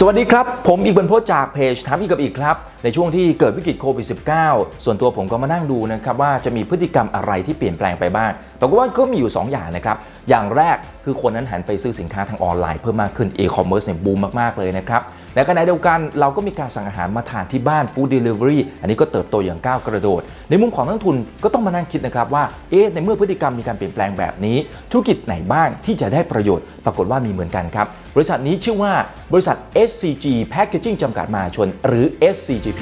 สวัสดีครับ ผมอีกบรรพจน์จากเพจถามอีกกับอีกครับ ในช่วงที่เกิดวิกฤตโควิด -19 ส่วนตัวผมก็มานั่งดูนะครับว่าจะมีพฤติกรรมอะไรที่เปลี่ยนแปลงไปบ้างปรากฏว่าก็มีอยู่ 2 อย่างนะครับ อย่างแรกคือคนนั้นหันไปซื้อสินค้าทางออนไลน์เพิ่มมากขึ้นอีคอมเมิร์ซเนี่ยบูมมาก ๆ เลยนะครับ แต่ขณะเดียวกันเราก็มีการสั่งอาหารมาทานที่บ้าน food delivery อันนี้ก็เติบโตอย่างก้าวกระโดด ในมุมของนักลงทุนก็ต้องมานั่งคิดนะครับว่าเอ๊ะในเมื่อพฤติกรรมมีการเปลี่ยนแปลงแบบนี้ ธุรกิจไหนบ้างที่จะได้ประโยชน์ ปรากฏว่ามีเหมือนกันครับ บริษัทนี้ชื่อว่าบริษัท SCG Packaging จำกัดมหาชน หรือ SCGP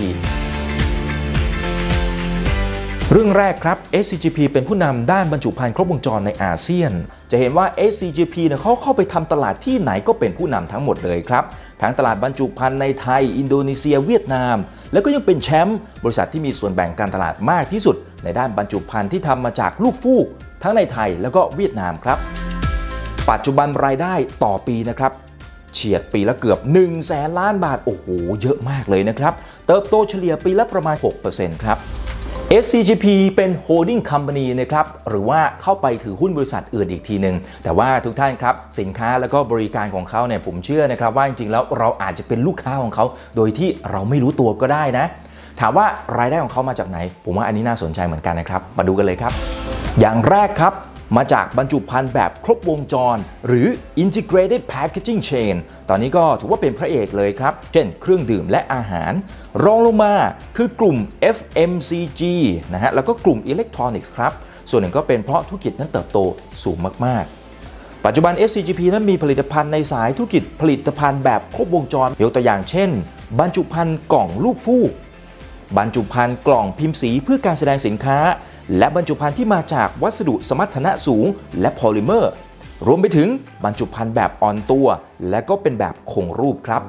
เรื่องแรกครับ SCGP เป็นผู้นำด้านบรรจุภัณฑ์ครบวงจรในอาเซียน จะเห็นว่า SCGP เนี่ยเขาเข้าไปทำตลาดที่ไหนก็เป็นผู้นำทั้งหมดเลยครับทั้งตลาดบรรจุภัณฑ์ในไทย อินโดนีเซีย เวียดนาม แล้วก็ยังเป็นแชมป์บริษัทที่มีส่วนแบ่งการตลาดมากที่สุด ในด้านบรรจุภัณฑ์ที่ทำมาจากลูกฟูก ทั้งในไทยแล้วก็เวียดนามครับ ปัจจุบันรายได้ต่อปีนะครับเฉียดปีละเกือบ1แสนล้านบาทโอ้โหเยอะมากเลยนะครับเติบโตเฉลี่ยปีละประมาณ 6%ครับ SCGP เป็น holding company นะครับหรือว่าเข้าไปถือหุ้นบริษัทอื่นอีกทีหนึ่งแต่ว่าทุกท่านครับสินค้าแล้วก็บริการของเขาเนี่ยผมเชื่อนะครับว่าจริงๆแล้วเราอาจจะเป็นลูกค้าของเขา โดยที่เราไม่รู้ตัวก็ได้นะ ถามว่ารายได้ของเขามาจากไหน ผมว่าอันนี้น่าสนใจเหมือนกันนะครับ มาดูกันเลยครับ อย่างแรกครับ มาจากบรรจุภัณฑ์แบบครบวงจร หรือ integrated packaging chain ตอนนี้ก็ถือว่าเป็นพระเอกเลยครับ เช่นเครื่องดื่มและอาหาร รองลงมาคือกลุ่ม FMCG นะฮะแล้วก็กลุ่ม electronics ครับ ส่วนหนึ่งก็เป็นเพราะธุรกิจนั้นเติบโตสูงมาก ๆปัจจุบัน SCGP นั้นมีผลิตภัณฑ์ในสายธุรกิจผลิตภัณฑ์แบบครบวงจรยกตัวอย่างเช่น บรรจุภัณฑ์กล่องลูกฟูก บรรจุภัณฑ์กล่องพิมพ์สีเพื่อการแสดงสินค้า และบรรจุภัณฑ์ที่มาจากวัสดุสมรรถนะสูง และโพลิเมอร์ รวมไปถึงบรรจุภัณฑ์แบบอ่อนตัว และก็เป็นแบบคงรูปครับ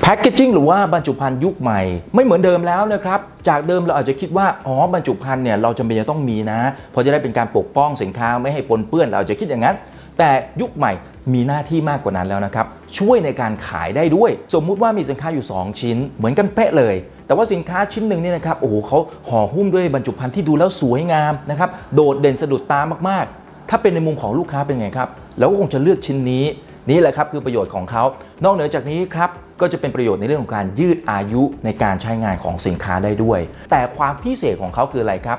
แพคเกจิ้งหรือว่าบรรจุภัณฑ์ยุคใหม่ ไม่เหมือนเดิมแล้วนะครับ จากเดิมเราอาจจะคิดว่า อ๋อบรรจุภัณฑ์เนี่ยเราจำเป็นจะต้องมีนะ เพราะจะได้เป็นการปกป้องสินค้าไม่ให้ปนเปื้อนเราจะคิดอย่างนั้น แต่ยุคใหม่มีหน้าที่มากกว่านั้นแล้วนะครับ ช่วยในการขายได้ด้วย สมมุติว่ามีสินค้าอยู่ 2 ชิ้น เหมือนกันเป๊ะเลย แต่ว่าสินค้าชิ้นหนึ่งเนี่ยนะครับโอ้โหเขาห่อหุ้มด้วยบรรจุภัณฑ์ที่ดูแล้วสวยงามนะครับโดดเด่นสะดุดตามากๆ ถ้าเป็นในมุมของลูกค้าเป็นไงครับเราก็คงจะเลือกชิ้นนี้นี่แหละครับคือประโยชน์ของเขา นอกเหนือจากนี้ครับก็จะเป็นประโยชน์ในเรื่องของการยืดอายุในการใช้งานของสินค้าได้ด้วย แต่ความพิเศษของเขาคืออะไรครับ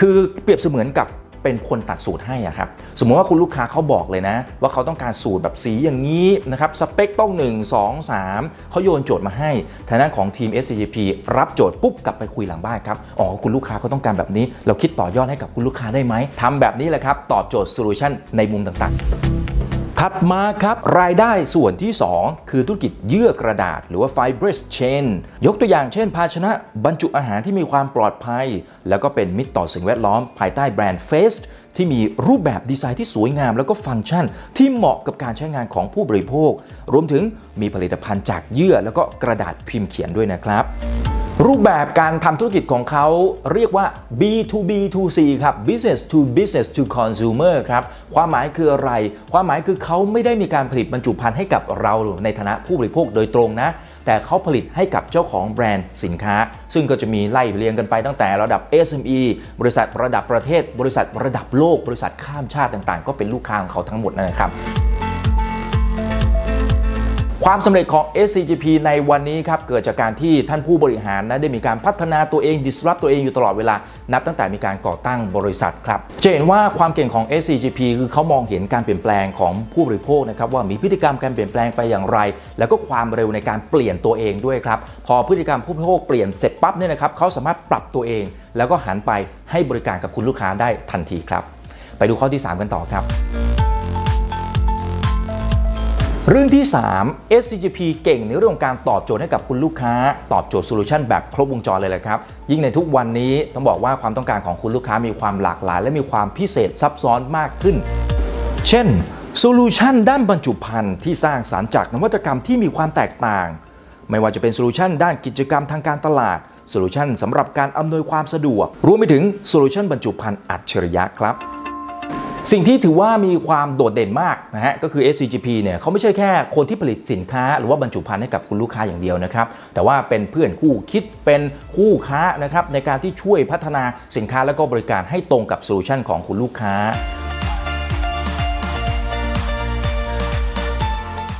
คือเปรียบเสมือนกับ เป็นคนตัดสูตรให้อะครับสมมติว่าคุณลูกค้าเขาบอกเลยนะ ว่าเขาต้องการสูตรแบบสีอย่างนี้นะครับสเปคต้อง 1 2 3เขาโยนโจทย์มาให้ทางด้านของทีม SCGP รับโจทย์ปุ๊บกลับไปคุยหลังบ้านครับอ๋อคุณลูกค้าเขาต้องการแบบนี้ เราคิดต่อยอดให้กับคุณลูกค้าได้ไหมทำแบบนี้แหละครับตอบโจทย์โซลูชันในมุมต่างๆ ถัดมาครับ รายได้ส่วนที่ 2 คือธุรกิจเยื่อกระดาษ หรือว่า fibrous chain ยกตัวอย่างเช่น ภาชนะบรรจุอาหารที่มีความปลอดภัย แล้วก็เป็นมิตรต่อสิ่งแวดล้อมภายใต้แบรนด์ Face ที่มีรูปแบบดีไซน์ที่สวยงาม แล้วก็ฟังก์ชันที่เหมาะกับการใช้งานของผู้บริโภค รวมถึงมีผลิตภัณฑ์จากเยื่อ แล้วก็กระดาษพิมพ์เขียนด้วยนะครับรูปแบบการทำธุรกิจของเขาเรียกว่า B2B2C ครับ Business to Business to Consumer ครับ ความหมายคืออะไร ความหมายคือเขาไม่ได้มีการผลิตบรรจุภัณฑ์ให้กับเราในฐานะผู้บริโภคโดยตรงนะ แต่เขาผลิตให้กับเจ้าของแบรนด์สินค้า ซึ่งก็จะมีไล่เรียงกันไปตั้งแต่ระดับ SME บริษัทระดับประเทศ บริษัทระดับโลก บริษัทข้ามชาติต่างๆ ก็เป็นลูกค้าของเขาทั้งหมดนะครับ ความสำเร็จของ SCGP ในวันนี้ครับเกิดจากการที่ท่านผู้บริหารนะได้มีการพัฒนาตัวเอง disrupt ตัวเองอยู่ตลอดเวลา นับตั้งแต่มีการก่อตั้งบริษัทครับจะเห็นว่าความเก่งของ SCGP คือเขามองเห็นการเปลี่ยนแปลงของผู้บริโภคนะครับว่ามีพฤติกรรมการเปลี่ยนแปลงไปอย่างไร แล้วก็ความเร็วในการเปลี่ยนตัวเองด้วยครับพอพฤติกรรมผู้บริโภคเปลี่ยนเสร็จปั๊บเนี่ยนะครับเขาสามารถปรับตัวเอง แล้วก็หันไปให้บริการกับคุณลูกค้าได้ทันทีครับ ไปดูข้อที่ 3 กันต่อครับ เรื่องที่ 3 SCGP เก่งในเรื่องของการตอบโจทย์ให้กับคุณลูกค้า ตอบโจทย์ solution แบบครบวงจรเลยแหละครับ ยิ่งในทุกวันนี้ต้องบอกว่าความต้องการของคุณลูกค้ามีความหลากหลาย และมีความพิเศษซับซ้อนมากขึ้น เช่น solution ด้านบรรจุภัณฑ์ที่สร้างสรรค์จากนวัตกรรมที่มีความแตกต่าง ไม่ว่าจะเป็น solution ด้านกิจกรรมทางการตลาด solution สำหรับการอำนวยความสะดวก รวมไปถึง solution บรรจุภัณฑ์อัจฉริยะครับ สิ่งที่ถือว่ามีความโดดเด่นมากนะฮะก็คือ SCGP เนี่ยเขาไม่ใช่แค่คนที่ผลิตสินค้า หรือว่าบรรจุภัณฑ์ให้กับคุณลูกค้าอย่างเดียวนะครับ แต่ว่าเป็นเพื่อนคู่คิดเป็นคู่ค้านะครับในการที่ช่วยพัฒนาสินค้าและก็บริการให้ตรงกับ solution ของคุณลูกค้า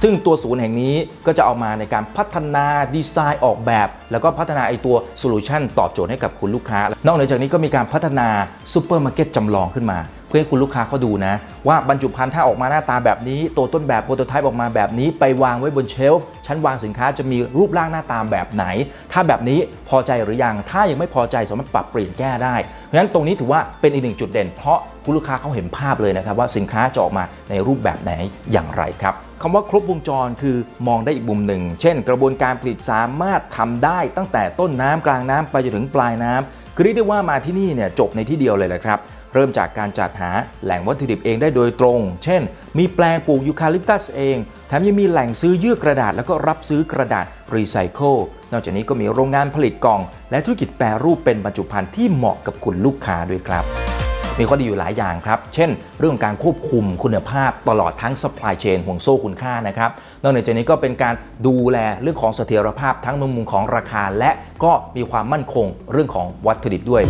ซึ่งตัวศูนย์แห่งนี้ก็จะเอามาในการพัฒนาดีไซน์ออกแบบ แล้วก็พัฒนาไอ้ตัว solution ตอบโจทย์ให้กับคุณลูกค้า นอกจากนี้ก็มีการพัฒนาซูเปอร์มาร์เก็ตจำลองขึ้นมา เพื่อให้คุณลูกค้าเขาดูนะ ว่าบรรจุภัณฑ์ถ้าออกมาหน้าตาแบบนี้ ตัวต้นแบบ prototype ออกมาแบบนี้ ไปวางไว้บน shelf ชั้นวางสินค้าจะมีรูปร่างหน้าตาแบบไหน ถ้าแบบนี้พอใจหรือยัง ถ้ายังไม่พอใจสามารถปรับเปลี่ยนแก้ได้เพราะฉะนั้นตรงนี้ถือว่าเป็นอีกหนึ่งจุดเด่น เพราะคุณลูกค้าเขาเห็นภาพเลยนะครับว่าสินค้าจะออกมาในรูปแบบไหนอย่างไรครับคำว่าครบวงจรคือมองได้อีกมุมหนึ่ง เช่น กระบวนการผลิตสามารถทำได้ตั้งแต่ต้นน้ำกลางน้ำไปจนถึงปลายน้ำคือเรียกได้ว่ามาที่นี่เนี่ยจบในที่เดียวเลยแหละครับ เริ่มจากการจัดหาแหล่งวัตถุดิบเองได้โดยตรง เช่น มีแปลงปลูกยูคาลิปตัสเอง แถมยังมีแหล่งซื้อเยื่อกระดาษ แล้วก็รับซื้อกระดาษรีไซเคิล นอกจากนี้ก็มีโรงงานผลิตกล่อง และธุรกิจแปรรูปเป็นบรรจุภัณฑ์ที่เหมาะกับคุณลูกค้าด้วยครับมีข้อดีอยู่หลายอย่างครับ เช่น เรื่องการควบคุมคุณภาพตลอดทั้ง supply chain ห่วงโซ่คุณค่านะครับ นอกจากนี้ก็เป็นการดูแลเรื่องของเสถียรภาพทั้งในมุมของราคา และก็มีความมั่นคงเรื่องของวัตถุดิบด้วย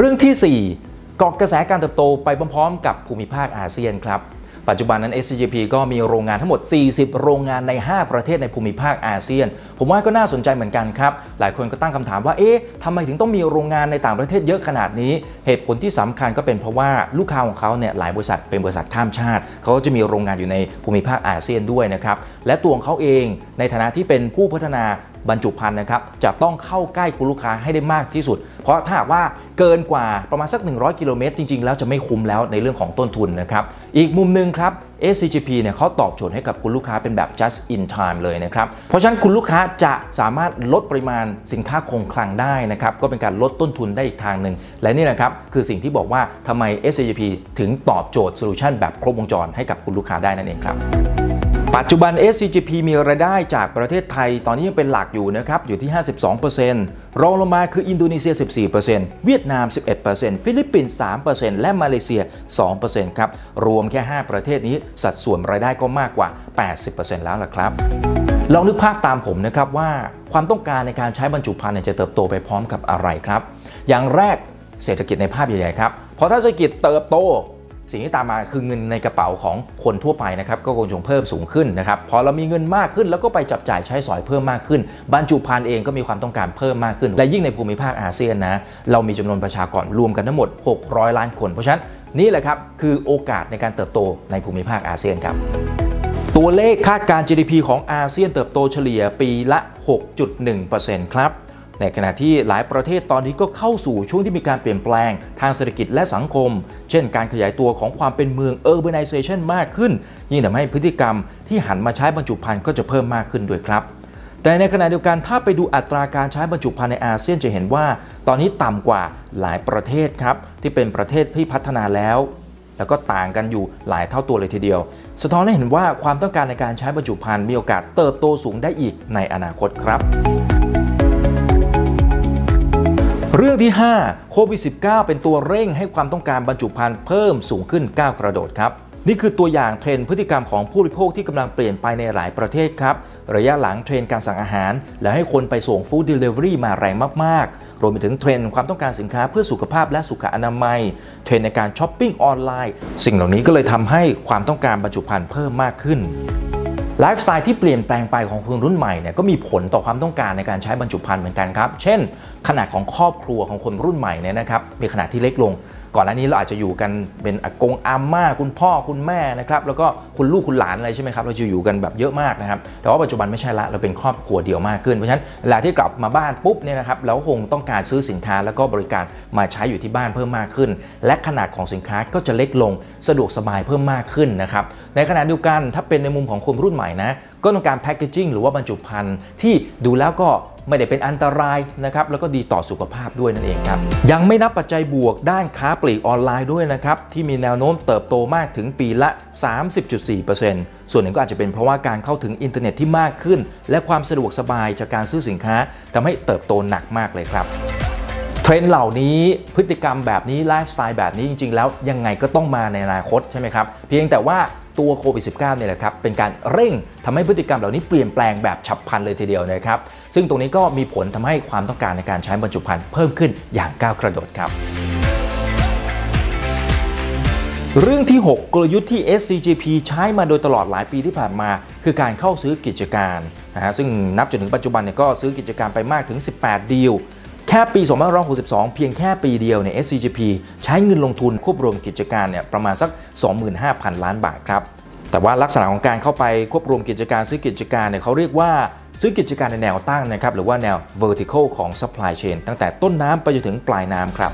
เรื่องที่ 4 เกาะกระแสการเติบโตไปพร้อมๆ กับภูมิภาคอาเซียนครับปัจจุบันนั้น SCGP ก็มีโรงงานทั้งหมด 40 โรงงานใน 5 ประเทศในภูมิภาคอาเซียน ผมว่าก็น่าสนใจเหมือนกันครับ หลายคนก็ตั้งคำถามว่า เอ๊ะทำไมถึงต้องมีโรงงานในต่างประเทศเยอะขนาดนี้ เหตุผลที่สำคัญก็เป็นเพราะว่าลูกค้าของเขาเนี่ยหลายบริษัทเป็นบริษัทข้ามชาติ เขาก็จะมีโรงงานอยู่ในภูมิภาคอาเซียนด้วยนะครับ และตัวของเขาเองในฐานะที่เป็นผู้พัฒนาบรรจุภัณฑ์นะครับจะต้องเข้าใกล้คุณลูกค้าให้ได้มากที่สุด เพราะถ้าหากว่าเกินกว่าประมาณสัก 100 กิโลเมตรจริง ๆ แล้วจะไม่คุ้มแล้วในเรื่องของต้นทุนนะครับอีกมุมหนึ่งครับ SCGP เนี่ยเขาตอบโจทย์ให้กับคุณลูกค้าเป็นแบบ just in time เลยนะครับ เพราะฉะนั้นคุณลูกค้าจะสามารถลดปริมาณสินค้าคงคลังได้นะครับ ก็เป็นการลดต้นทุนได้อีกทางหนึ่ง และนี่นะครับ คือสิ่งที่บอกว่าทำไม SCGP ถึงตอบโจทย์โซลูชันแบบครบวงจรให้กับคุณลูกค้าได้นั่นเองครับ ปัจจุบัน SCGP มีรายได้จากประเทศไทยตอนนี้ยังเป็นหลักอยู่นะครับ อยู่ที่ 52%รองลงมาคืออินโดนีเซีย 14%เวียดนาม 11%ฟิลิปปินส์ 3%และมาเลเซีย 2%ครับ รวมแค่ 5 ประเทศนี้สัดส่วนรายได้ก็มากกว่า 80%แล้วล่ะครับลองนึกภาพตามผมนะครับว่าความต้องการในการใช้บรรจุภัณฑ์จะเติบโตไปพร้อมกับอะไรครับ อย่างแรกเศรษฐกิจในภาพใหญ่ๆครับพอถ้าเศรษฐกิจเติบโต สิ่งที่ตามมาคือเงินในกระเป๋าของคนทั่วไปนะครับก็คงจะเพิ่มสูงขึ้นนะครับพอเรามีเงินมากขึ้นแล้วก็ไปจับจ่ายใช้สอยเพิ่มมากขึ้น บรรจุภัณฑ์เองก็มีความต้องการเพิ่มมากขึ้น และยิ่งในภูมิภาคอาเซียนนะเรามีจำนวนประชากรรวมกันทั้งหมด 600 ล้านคน เพราะฉะนั้นนี่แหละครับคือโอกาสในการเติบโตในภูมิภาคอาเซียนครับตัวเลขคาดการ GDP ของอาเซียนเติบโตเฉลี่ยปีละ 6.1%ครับ ในขณะที่หลายประเทศตอนนี้ก็เข้าสู่ช่วงที่มีการเปลี่ยนแปลงทางเศรษฐกิจและสังคม เช่นการขยายตัวของความเป็นเมือง urbanization มากขึ้น ยิ่งทำให้พฤติกรรมที่หันมาใช้บรรจุภัณฑ์ก็จะเพิ่มมากขึ้นด้วยครับแต่ในขณะเดียวกันถ้าไปดูอัตราการใช้บรรจุภัณฑ์ในอาเซียนจะเห็นว่า ตอนนี้ต่ำกว่าหลายประเทศครับ ที่เป็นประเทศที่พัฒนาแล้ว แล้วก็ต่างกันอยู่หลายเท่าตัวเลยทีเดียว สะท้อนให้เห็นว่าความต้องการในการใช้บรรจุภัณฑ์มีโอกาสเติบโตสูงได้อีกในอนาคตครับ เรื่องที่5โควิด -19 เป็นตัวเร่งให้ความต้องการบรรจุภัณฑ์เพิ่มสูงขึ้นก้าวกระโดดครับนี่คือตัวอย่างเทรนด์พฤติกรรมของผู้บริโภคที่กำลังเปลี่ยนไปในหลายประเทศครับ ระยะหลังเทรนด์การสั่งอาหาร และให้คนไปส่ง food delivery มาแรงมาก ๆ รวมไปถึงเทรนด์ความต้องการสินค้าเพื่อสุขภาพและสุขอนามัย เทรนด์ในการช้อปปิ้งออนไลน์ สิ่งเหล่านี้ก็เลยทำให้ความต้องการบรรจุภัณฑ์เพิ่มมากขึ้น ไลฟ์สไตล์ที่เปลี่ยนแปลงไปของคนรุ่นใหม่เนี่ยก็มีผลต่อความต้องการในการใช้บรรจุภัณฑ์เหมือนกันครับ เช่น ขนาดของครอบครัวของคนรุ่นใหม่เนี่ยนะครับมีขนาดที่เล็กลง ก่อนหน้านี้เราอาจจะอยู่กันเป็นอากงอาม่าคุณพ่อคุณแม่นะครับแล้วก็คุณลูกคุณหลานอะไรใช่ไหมครับเราจะอยู่กันแบบเยอะมากนะครับแต่ว่าปัจจุบันไม่ใช่ละเราเป็นครอบครัวเดียวมากขึ้นเพราะฉะนั้นเวลาที่กลับมาบ้านปุ๊บเนี่ยนะครับเราคงต้องการซื้อสินค้าแล้วก็บริการมาใช้อยู่ที่บ้านเพิ่มมากขึ้น และขนาดของสินค้าก็จะเล็กลงสะดวกสบายเพิ่มมากขึ้นนะครับในขณะเดียวกันถ้าเป็นในมุมของคนรุ่นใหม่นะก็ต้องการแพคเกจิ้งหรือว่าบรรจุภัณฑ์ที่ดูแล้วก็ ไม่ได้เป็นอันตรายนะครับแล้วก็ดีต่อสุขภาพด้วยนั่นเองครับ ยังไม่นับปัจจัยบวกด้านค้าปลีกออนไลน์ด้วยนะครับที่มีแนวโน้มเติบโตมากถึงปีละ 30.4%ส่วนหนึ่งก็อาจจะเป็นเพราะว่าการเข้าถึงอินเทอร์เน็ตที่มากขึ้น และความสะดวกสบายจากการซื้อสินค้าทำให้เติบโตหนักมากเลยครับเทรนด์เหล่านี้พฤติกรรมแบบนี้ไลฟ์สไตล์แบบนี้จริง ๆ แล้วยังไงก็ต้องมาในอนาคตใช่ไหมครับ เพียงแต่ว่า ตัวโควิด -19 เนี่ยแหละครับเป็นการเร่งทำให้พฤติกรรมเหล่านี้เปลี่ยนแปลงแบบฉับพลันเลยทีเดียวนะครับซึ่งตรงนี้ก็มีผลทำให้ความต้องการในการใช้บรรจุภัณฑ์เพิ่มขึ้นอย่างก้าวกระโดดครับเรื่องที่ 6 กลยุทธ์ที่ SCGP ใช้มาโดยตลอดหลายปีที่ผ่านมา คือการเข้าซื้อกิจการนะฮะซึ่งนับจนถึงปัจจุบันเนี่ยก็ซื้อกิจการไปมากถึง 18 ดีล แค่ปี 2562 เพียงแค่ปีเดียวเนี่ย SCGP ใช้เงินลงทุนควบรวมกิจการเนี่ยประมาณสัก 25,000 ล้านบาทครับ แต่ว่าลักษณะของการเข้าไปควบรวมกิจการซื้อกิจการเนี่ยเขาเรียกว่าซื้อกิจการในแนวตั้งนะครับหรือว่าแนว vertical ของ supply chain ตั้งแต่ต้นน้ำไปจนถึงปลายน้ำครับ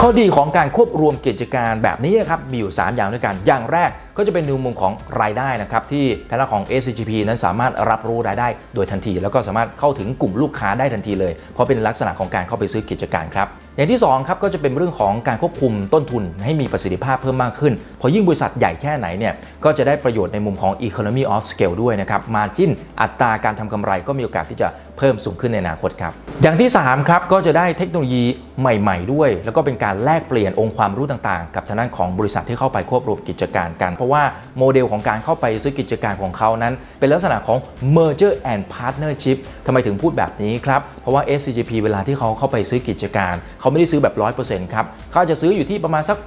ข้อดีของการควบรวมกิจการแบบนี้นะครับมีอยู่ 3 อย่างด้วยกัน อย่างแรก ก็จะเป็นในมุมของรายได้นะครับที่ทางด้านของ SCGP นั้นสามารถรับรู้รายได้โดยทันที แล้วก็สามารถเข้าถึงกลุ่มลูกค้าได้ทันทีเลย เพราะเป็นลักษณะของการเข้าไปซื้อกิจการครับอย่างที่2ครับก็จะเป็นเรื่องของการควบคุมต้นทุนให้มีประสิทธิภาพเพิ่มมากขึ้น พอยิ่งบริษัทใหญ่แค่ไหนเนี่ยก็จะได้ประโยชน์ในมุมของ economy of scale ด้วยนะครับ margin อัตราการทำกำไรก็มีโอกาสที่จะเพิ่มสูงขึ้นในอนาคตครับ อย่างที่3ครับก็จะได้เทคโนโลยีใหม่ ๆ ด้วย แล้วก็เป็นการแลกเปลี่ยนองค์ความรู้ต่างๆ กับทางด้านของบริษัทที่เข้าไปควบรวมกิจการกันเพราะว่าโมเดลของการเข้าไปซื้อกิจการของเขานั้น เป็นลักษณะของ merger and partnership ทำไมถึงพูดแบบนี้ครับ เพราะว่า SCGP เวลาที่เขาเข้าไปซื้อกิจการ เขาไม่ได้ซื้อแบบ 100%ครับเขาจะซื้ออยู่ที่ประมาณสัก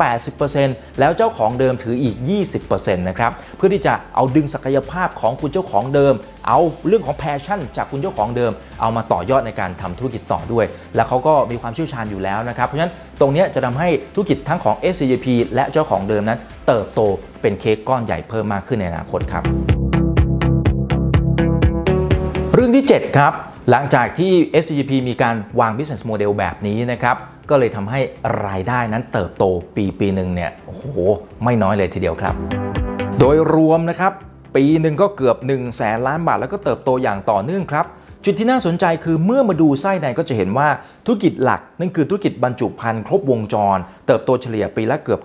80%แล้วเจ้าของเดิมถืออีก 20%นะครับเพื่อที่จะเอาดึงศักยภาพของคุณเจ้าของเดิม เอาเรื่องของแพชชั่น จากคุณเจ้าของเดิม เอามาต่อยอดในการทำธุรกิจต่อด้วย แล้วเขาก็มีความเชี่ยวชาญอยู่แล้วนะครับ เพราะฉะนั้นตรงนี้จะทำให้ธุรกิจทั้งของ SCGP และเจ้าของเดิมนั้น เติบโตเป็นเค้กก้อนใหญ่เพิ่มมากขึ้นในอนาคตครับ เรื่องที่ 7 ครับ หลังจากที่ SCGP มีการวาง business model แบบนี้นะครับก็เลยทำให้รายได้นั้นเติบโตปีปีหนึ่งเนี่ยโอ้โหไม่น้อยเลยทีเดียวครับ โดยรวมนะครับ ปีหนึ่งก็เกือบ1นึ่งแสนล้านบาทแล้วก็เติบโตอย่างต่อเนื่องครับ จุดที่น่าสนใจคือเมื่อมาดูไส้ในก็จะเห็นว่าธุรกิจหลัก นั่นคือธุรกิจบรรจุภัณฑ์ครบวงจร เติบโตเฉลี่ยปีละเกือบ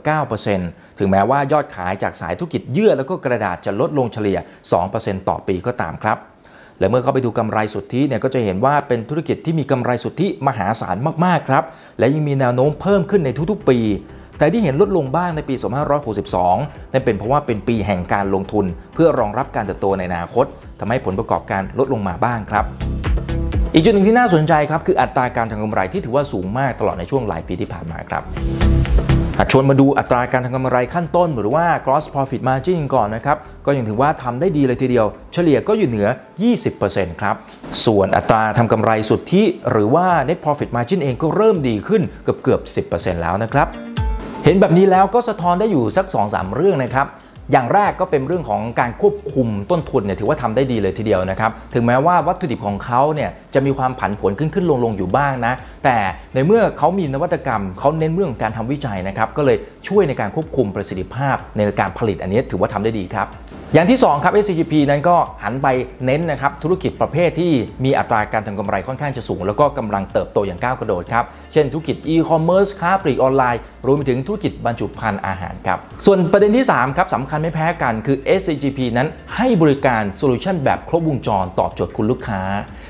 9%ถึงแม้ว่ายอดขายจากสายธุรกิจเยื่อแล้วก็กระดาษจะลดลงเฉลี่ย 2%ต่อปีก็ตามครับและเมื่อเข้าไปดูกำไรสุทธิเนี่ยก็จะเห็นว่าเป็นธุรกิจที่มีกำไรสุทธิมหาศาลมากๆครับ และยังมีแนวโน้มเพิ่มขึ้นในทุกๆปี แต่ที่เห็นลดลงบ้างในปี 2562 นั่นเป็นเพราะว่าเป็นปีแห่งการลงทุน เพื่อรองรับการเติบโตในอนาคตทำให้ผลประกอบการลดลงมาบ้างครับอีกจุดหนึ่งที่น่าสนใจครับคืออัตราการทำกำไรที่ถือว่าสูงมากตลอดในช่วงหลายปีที่ผ่านมาครับหากชวนมาดูอัตราการทำกำไรขั้นต้นหรือว่า gross profit margin ก่อนนะครับ ก็ยังถือว่าทำได้ดีเลยทีเดียว เฉลี่ยก็อยู่เหนือ 20%ครับ ส่วนอัตราทำกำไรสุทธิหรือว่า net profit margin เองก็เริ่มดีขึ้นเกือบเกือบ 10%แล้วนะครับ ห็นแบบนี้แล้วก็สะท้อนได้อยู่สัก 2-3 เรื่องนะครับอย่างแรกก็เป็นเรื่องของการควบคุมต้นทุนเนี่ยถือว่าทำได้ดีเลยทีเดียวนะครับ ถึงแม้ว่าวัตถุดิบของเขาเนี่ยจะมีความผันผวนขึ้นขึ้นลงลงอยู่บ้างนะ แต่ในเมื่อเขามีนวัตกรรม เขาเน้นเรื่องของการทำวิจัยนะครับ ก็เลยช่วยในการควบคุมประสิทธิภาพในการผลิตอันนี้ถือว่าทำได้ดีครับ อย่างที่ 2 ครับ SCGP นั้นก็หันไปเน้นนะครับธุรกิจประเภทที่มีอัตราการทำกำไรค่อนข้างจะสูง แล้วก็กำลังเติบโตอย่างก้าวกระโดดครับ เช่นธุรกิจ e-commerce ค้าปลีกออนไลน์รวมไปถึงธุรกิจบรรจุภัณฑ์อาหารครับ ส่วนประเด็นที่ 3 ครับสำคัญไม่แพ้กันคือ SCGP นั้นให้บริการโซลูชันแบบครบวงจรตอบโจทย์คุณลูกค้า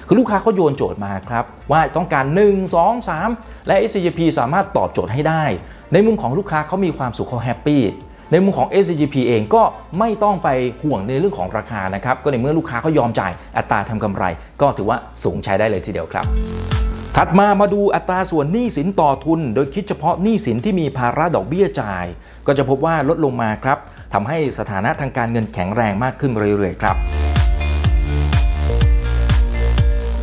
คือลูกค้าเขาโยนโจทย์มาครับว่าต้องการ 1 2 3 และ SCGP สามารถตอบโจทย์ให้ได้ ในมุมของลูกค้าเขามีความสุขเขาแฮปปี้ ในมุมของ SCGP เองก็ไม่ต้องไปห่วงในเรื่องของราคานะครับ ก็ในเมื่อลูกค้าเขายอมจ่ายอัตราทำกำไร ก็ถือว่าสูงใช้ได้เลยทีเดียวครับถัดมามาดูอัตราส่วนหนี้สินต่อทุน โดยคิดเฉพาะหนี้สินที่มีภาระดอกเบี้ยจ่าย ก็จะพบว่าลดลงมาครับทำให้สถานะทางการเงินแข็งแรงมากขึ้นเรื่อยๆครับ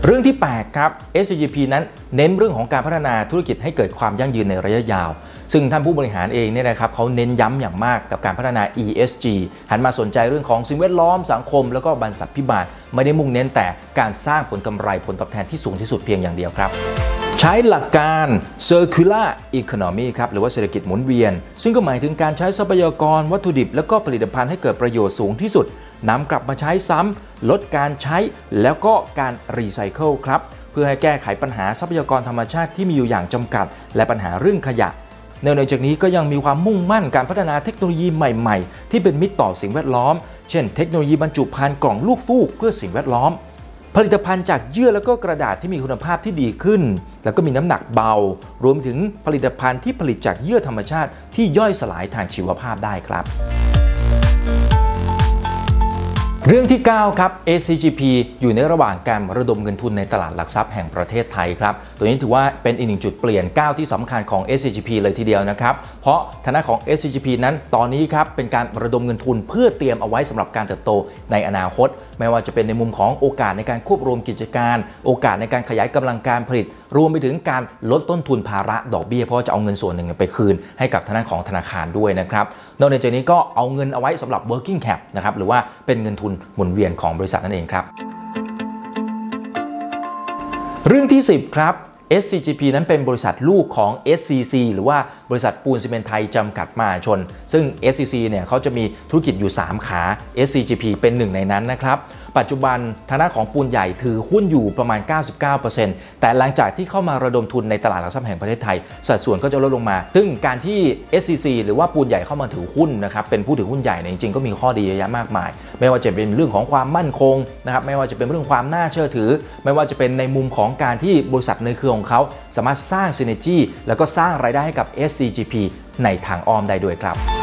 เรื่องที่ 8 ครับ S G P นั้นเน้นเรื่องของการพัฒนาธุรกิจให้เกิดความยั่งยืนในระยะยาว ซึ่งท่านผู้บริหารเองเนี่ยนะครับเขาเน้นย้ำอย่างมากกับการพัฒนา ESG หันมาสนใจเรื่องของสิ่งแวดล้อมสังคม แล้วก็บรรษัทพิบาลไม่ได้มุ่งเน้นแต่การสร้างผลกำไรผลตอบแทนที่สูงที่สุดเพียงอย่างเดียวครับ ใช้หลักการ circular economy ครับหรือว่าเศรษฐกิจหมุนเวียน ซึ่งก็หมายถึงการใช้ทรัพยากรวัตถุดิบ และก็ผลิตภัณฑ์ให้เกิดประโยชน์สูงที่สุดนำกลับมาใช้ซ้ำลดการใช้แล้วก็การรีไซเคิลครับ เพื่อให้แก้ไขปัญหาทรัพยากรธรรมชาติที่มีอยู่อย่างจำกัด และปัญหาเรื่องขยะเนื่องจากนี้ก็ยังมีความมุ่งมั่นการพัฒนาเทคโนโลยีใหม่ ๆ ที่เป็นมิตรต่อสิ่งแวดล้อม เช่น เทคโนโลยีบรรจุภัณฑ์กล่องลูกฟูกเพื่อสิ่งแวดล้อม ผลิตภัณฑ์จากเยื่อแล้วก็กระดาษที่มีคุณภาพที่ดีขึ้น แล้วก็มีน้ำหนักเบา รวมถึงผลิตภัณฑ์ที่ผลิตจากเยื่อธรรมชาติที่ย่อยสลายทางชีวภาพได้ครับ เรื่องที่ 9 ครับ ACGP อยู่ในระหว่างการระดมเงินทุนในตลาดหลักทรัพย์แห่งประเทศไทยครับ ตัวนี้ถือว่าเป็นอีกหนึ่งจุดเปลี่ยนก้าวที่สำคัญของ ACGP เลยทีเดียวนะครับ เพราะฐานะของ ACGP นั้นตอนนี้ครับเป็นการระดมเงินทุนเพื่อเตรียมเอาไว้สำหรับการเติบโตในอนาคต ไม่ว่าจะเป็นในมุมของโอกาสในการควบรวมกิจการ โอกาสในการขยายกำลังการผลิต รวมไปถึงการลดต้นทุนภาระดอกเบี้ยเพราะจะเอาเงินส่วนหนึ่งไปคืน ให้กับธนาของธนาคารด้วยนะครับนอกจากนี้ก็เอาเงินเอาไว้สำหรับ working cap นะครับหรือว่าเป็นเงินทุนหมุนเวียนของบริษัทนั่นเองครับ เรื่องที่ 10 ครับ SCGP นั้นเป็นบริษัทลูกของ SCC หรือว่าบริษัทปูนซีเมนไทยจำกัดมหาชน ซึ่ง SCC เนี่ยเขาจะมีธุรกิจอยู่ 3 ขา SCGP เป็นหนึ่งในนั้นนะครับ ปัจจุบันฐานะของปูนใหญ่ถือหุ้นอยู่ประมาณ 99%แต่หลังจากที่เข้ามาระดมทุนในตลาดหลักทรัพย์แห่งประเทศไทย สัดส่วนก็จะลดลงมา ซึ่งการที่ SCC หรือว่าปูนใหญ่เข้ามาถือหุ้นนะครับเป็นผู้ถือหุ้นใหญ่เนี่ยจริงๆก็มีข้อดีเยอะแยะมากมาย ไม่ว่าจะเป็นเรื่องของความมั่นคงนะครับไม่ว่าจะเป็นเรื่องความน่าเชื่อถือ ไม่ว่าจะเป็นในมุมของการที่บริษัทในเครือของเขาสามารถสร้างซีเนจี้แล้วก็สร้างรายได้ให้กับ SCGP ในทางอ้อมได้ด้วยครับ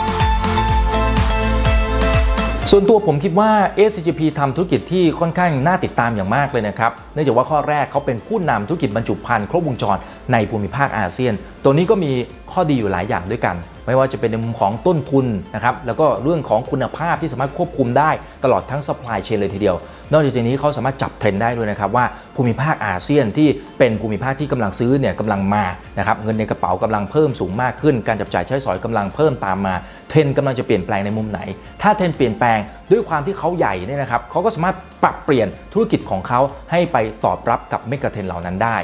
ส่วนตัวผมคิดว่า SCGP ทำธุรกิจที่ค่อนข้างน่าติดตามอย่างมากเลยนะครับ เนื่องจากว่าข้อแรกเขาเป็นผู้นำธุรกิจบรรจุภัณฑ์ครบวงจรในภูมิภาคอาเซียน ตัวนี้ก็มีข้อดีอยู่หลายอย่างด้วยกัน ไม่ว่าจะเป็นในมุมของต้นทุนนะครับ แล้วก็เรื่องของคุณภาพที่สามารถควบคุมได้ตลอดทั้ง supply chain เลยทีเดียว นอกจากนี้เขาสามารถจับเทรนด์ได้ด้วยนะครับว่าภูมิภาคอาเซียนที่เป็นภูมิภาคที่กำลังซื้อเนี่ยกำลังมานะครับเงินในกระเป๋ากำลังเพิ่มสูงมากขึ้น การจับจ่ายใช้สอยกำลังเพิ่มตามมาเทรนด์กำลังจะเปลี่ยนแปลงในมุมไหน ถ้าเทรนด์เปลี่ยนแปลงด้วยความที่เขาใหญ่เนี่ยนะครับเขาก็สามารถปรับเปลี่ยนธุรกิจของเขาให้ไปตอบรับกับ megatrend เหล่านั้นได้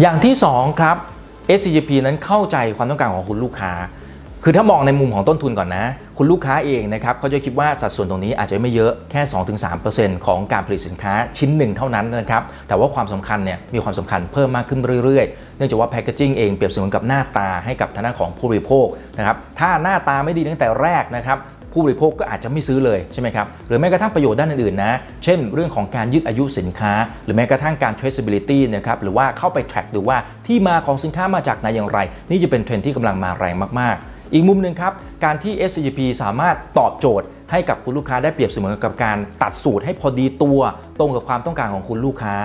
อย่างที่สองครับ SCGP นั้นเข้าใจความต้องการของคุณลูกค้า คือถ้ามองในมุมของต้นทุนก่อนนะ คุณลูกค้าเองนะครับเขาจะคิดว่าสัดส่วนตรงนี้อาจจะไม่เยอะแค่ 2-3%ของการผลิตสินค้าชิ้นหนึ่งเท่านั้นนะครับ แต่ว่าความสำคัญเนี่ยมีความสำคัญเพิ่มมากขึ้นเรื่อยๆ เนื่องจากว่า packaging เองเปรียบเสมือนกับหน้าตาให้กับทางด้านของผู้บริโภคนะครับถ้าหน้าตาไม่ดีตั้งแต่แรกนะครับผู้บริโภคก็อาจจะไม่ซื้อเลยใช่ไหมครับหรือแม้กระทั่งประโยชน์ด้านอื่นๆนะ เช่นเรื่องของการยืดอายุสินค้า หรือแม้กระทั่งการ traceability นะครับหรือว่าเข้าไป track ดูว่าที่มาของสินค้ามาจากไหนอย่างไร นี่จะเป็นเทรนด์ที่กำลังมาแรงมากๆ อีกมุมหนึ่งครับ การที่ SCGP สามารถตอบโจทย์ให้กับคุณลูกค้าได้เปรียบเสมอกับการตัดสูตรให้พอดีตัวตรงกับความต้องการของคุณลูกค้า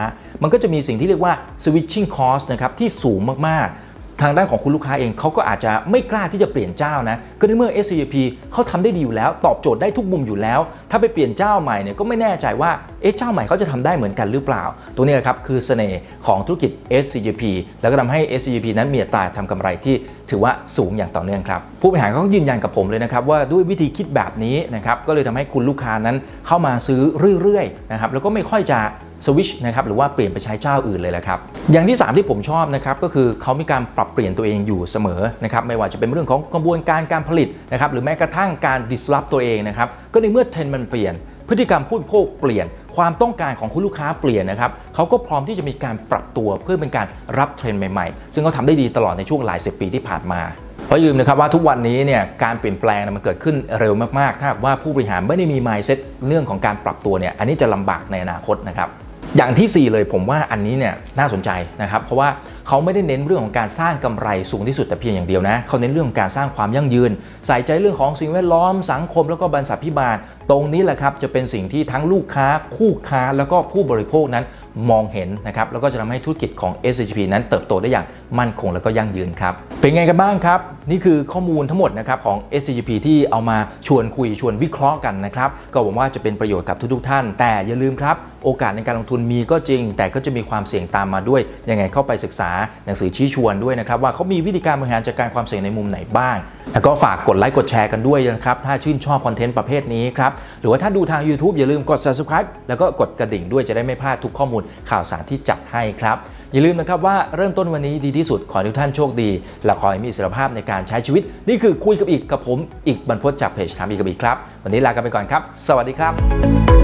มันก็จะมีสิ่งที่เรียกว่า switching cost นะครับที่สูงมากๆ ทางด้านของคุณลูกค้าเองเขาก็อาจจะไม่กล้าที่จะเปลี่ยนเจ้านะ ก็ในเมื่อ SCP เขาทำได้ดีอยู่แล้ว ตอบโจทย์ได้ทุกมุมอยู่แล้ว ถ้าไปเปลี่ยนเจ้าใหม่เนี่ยก็ไม่แน่ใจว่าเอ๊ะเจ้าใหม่เขาจะทำได้เหมือนกันหรือเปล่า ตัวนี้แหละครับคือเสน่ห์ของธุรกิจ SCP แล้วก็ทำให้ SCP นั้นมีอัตราทำกำไรที่ถือว่าสูงอย่างต่อเนื่องครับ ผู้บริหารเขายืนยันกับผมเลยนะครับว่าด้วยวิธีคิดแบบนี้นะครับก็เลยทำให้คุณลูกค้านั้นเข้ามาซื้อเรื่อยๆนะครับแล้วก็ไม่ค่อยจะ สวิชนะครับหรือว่าเปลี่ยนไปใช้เจ้าอื่นเลยแหละครับ อย่างที่ 3 ที่ผมชอบนะครับก็คือเขามีการปรับเปลี่ยนตัวเองอยู่เสมอนะครับไม่ว่าจะเป็นเรื่องของกระบวนการการผลิตนะครับหรือแม้กระทั่งการ disrupt ตัวเองนะครับก็ในเมื่อเทรนด์มันเปลี่ยนพฤติกรรมผู้บริโภคเปลี่ยนความต้องการของคุณลูกค้าเปลี่ยนนะครับเขาก็พร้อมที่จะมีการปรับตัวเพื่อเป็นการรับเทรนด์ใหม่ๆ ซึ่งเขาทำได้ดีตลอดในช่วงหลายสิบปีที่ผ่านมาเพราะยืมนะครับว่าทุกวันนี้เนี่ยการเปลี่ยนแปลงมันเกิดขึ้นเร็วมากๆ ถ้าหากว่าผู้บริหารไม่ได้มี mindset เรื่องของการปรับตัวเนี่ยอันนี้จะลำบากในอนาคตนะครับ อย่างที่ 4 เลยผมว่าอันนี้เนี่ยน่าสนใจนะครับเพราะว่าเขาไม่ได้เน้นเรื่องของการสร้างกำไรสูงที่สุดแต่เพียงอย่างเดียวนะเขาเน้นเรื่องของการสร้างความยั่งยืน ใส่ใจเรื่องของสิ่งแวดล้อมสังคมแล้วก็บรรษัทพิบาล ตรงนี้แหละครับจะเป็นสิ่งที่ทั้งลูกค้า คู่ค้าแล้วก็ผู้บริโภคนั้นมองเห็นนะครับแล้วก็จะทำให้ธุรกิจของ s h p นั้นเติบโตได้อย่าง มั่นคงแล้วก็ยั่งยืนครับ เป็นไงกันบ้างครับ นี่คือข้อมูลทั้งหมดนะครับของ SCGP ที่เอามาชวนคุยชวนวิเคราะห์กันนะครับ ก็หวังว่าจะเป็นประโยชน์กับทุกๆท่าน แต่อย่าลืมครับ โอกาสในการลงทุนมีก็จริง แต่ก็จะมีความเสี่ยงตามมาด้วย ยังไงเข้าไปศึกษาหนังสือชี้ชวนด้วยนะครับว่าเขามีวิธีการบริหารจัดการความเสี่ยงในมุมไหนบ้าง แล้วก็ฝากกดไลค์กดแชร์กันด้วยนะครับถ้าชื่นชอบคอนเทนต์ประเภทนี้ครับหรือว่าถ้าดูทาง YouTube อย่าลืมกด subscribe แล้วก็กดกระดิ่งด้วยจะได้ไม่พลาดทุกข้อมูลข่าวสารที่จัดให้ครับ อย่าลืมนะครับว่าเริ่มต้นวันนี้ดีที่สุด ขอให้ทุกท่านโชคดี และขอให้มีอิสรภาพในการใช้ชีวิต นี่คือคุยกับอีกกับผม อีกบรรพตจากเพจถามอีกกับอีกครับ วันนี้ลากันไปก่อนครับ สวัสดีครับ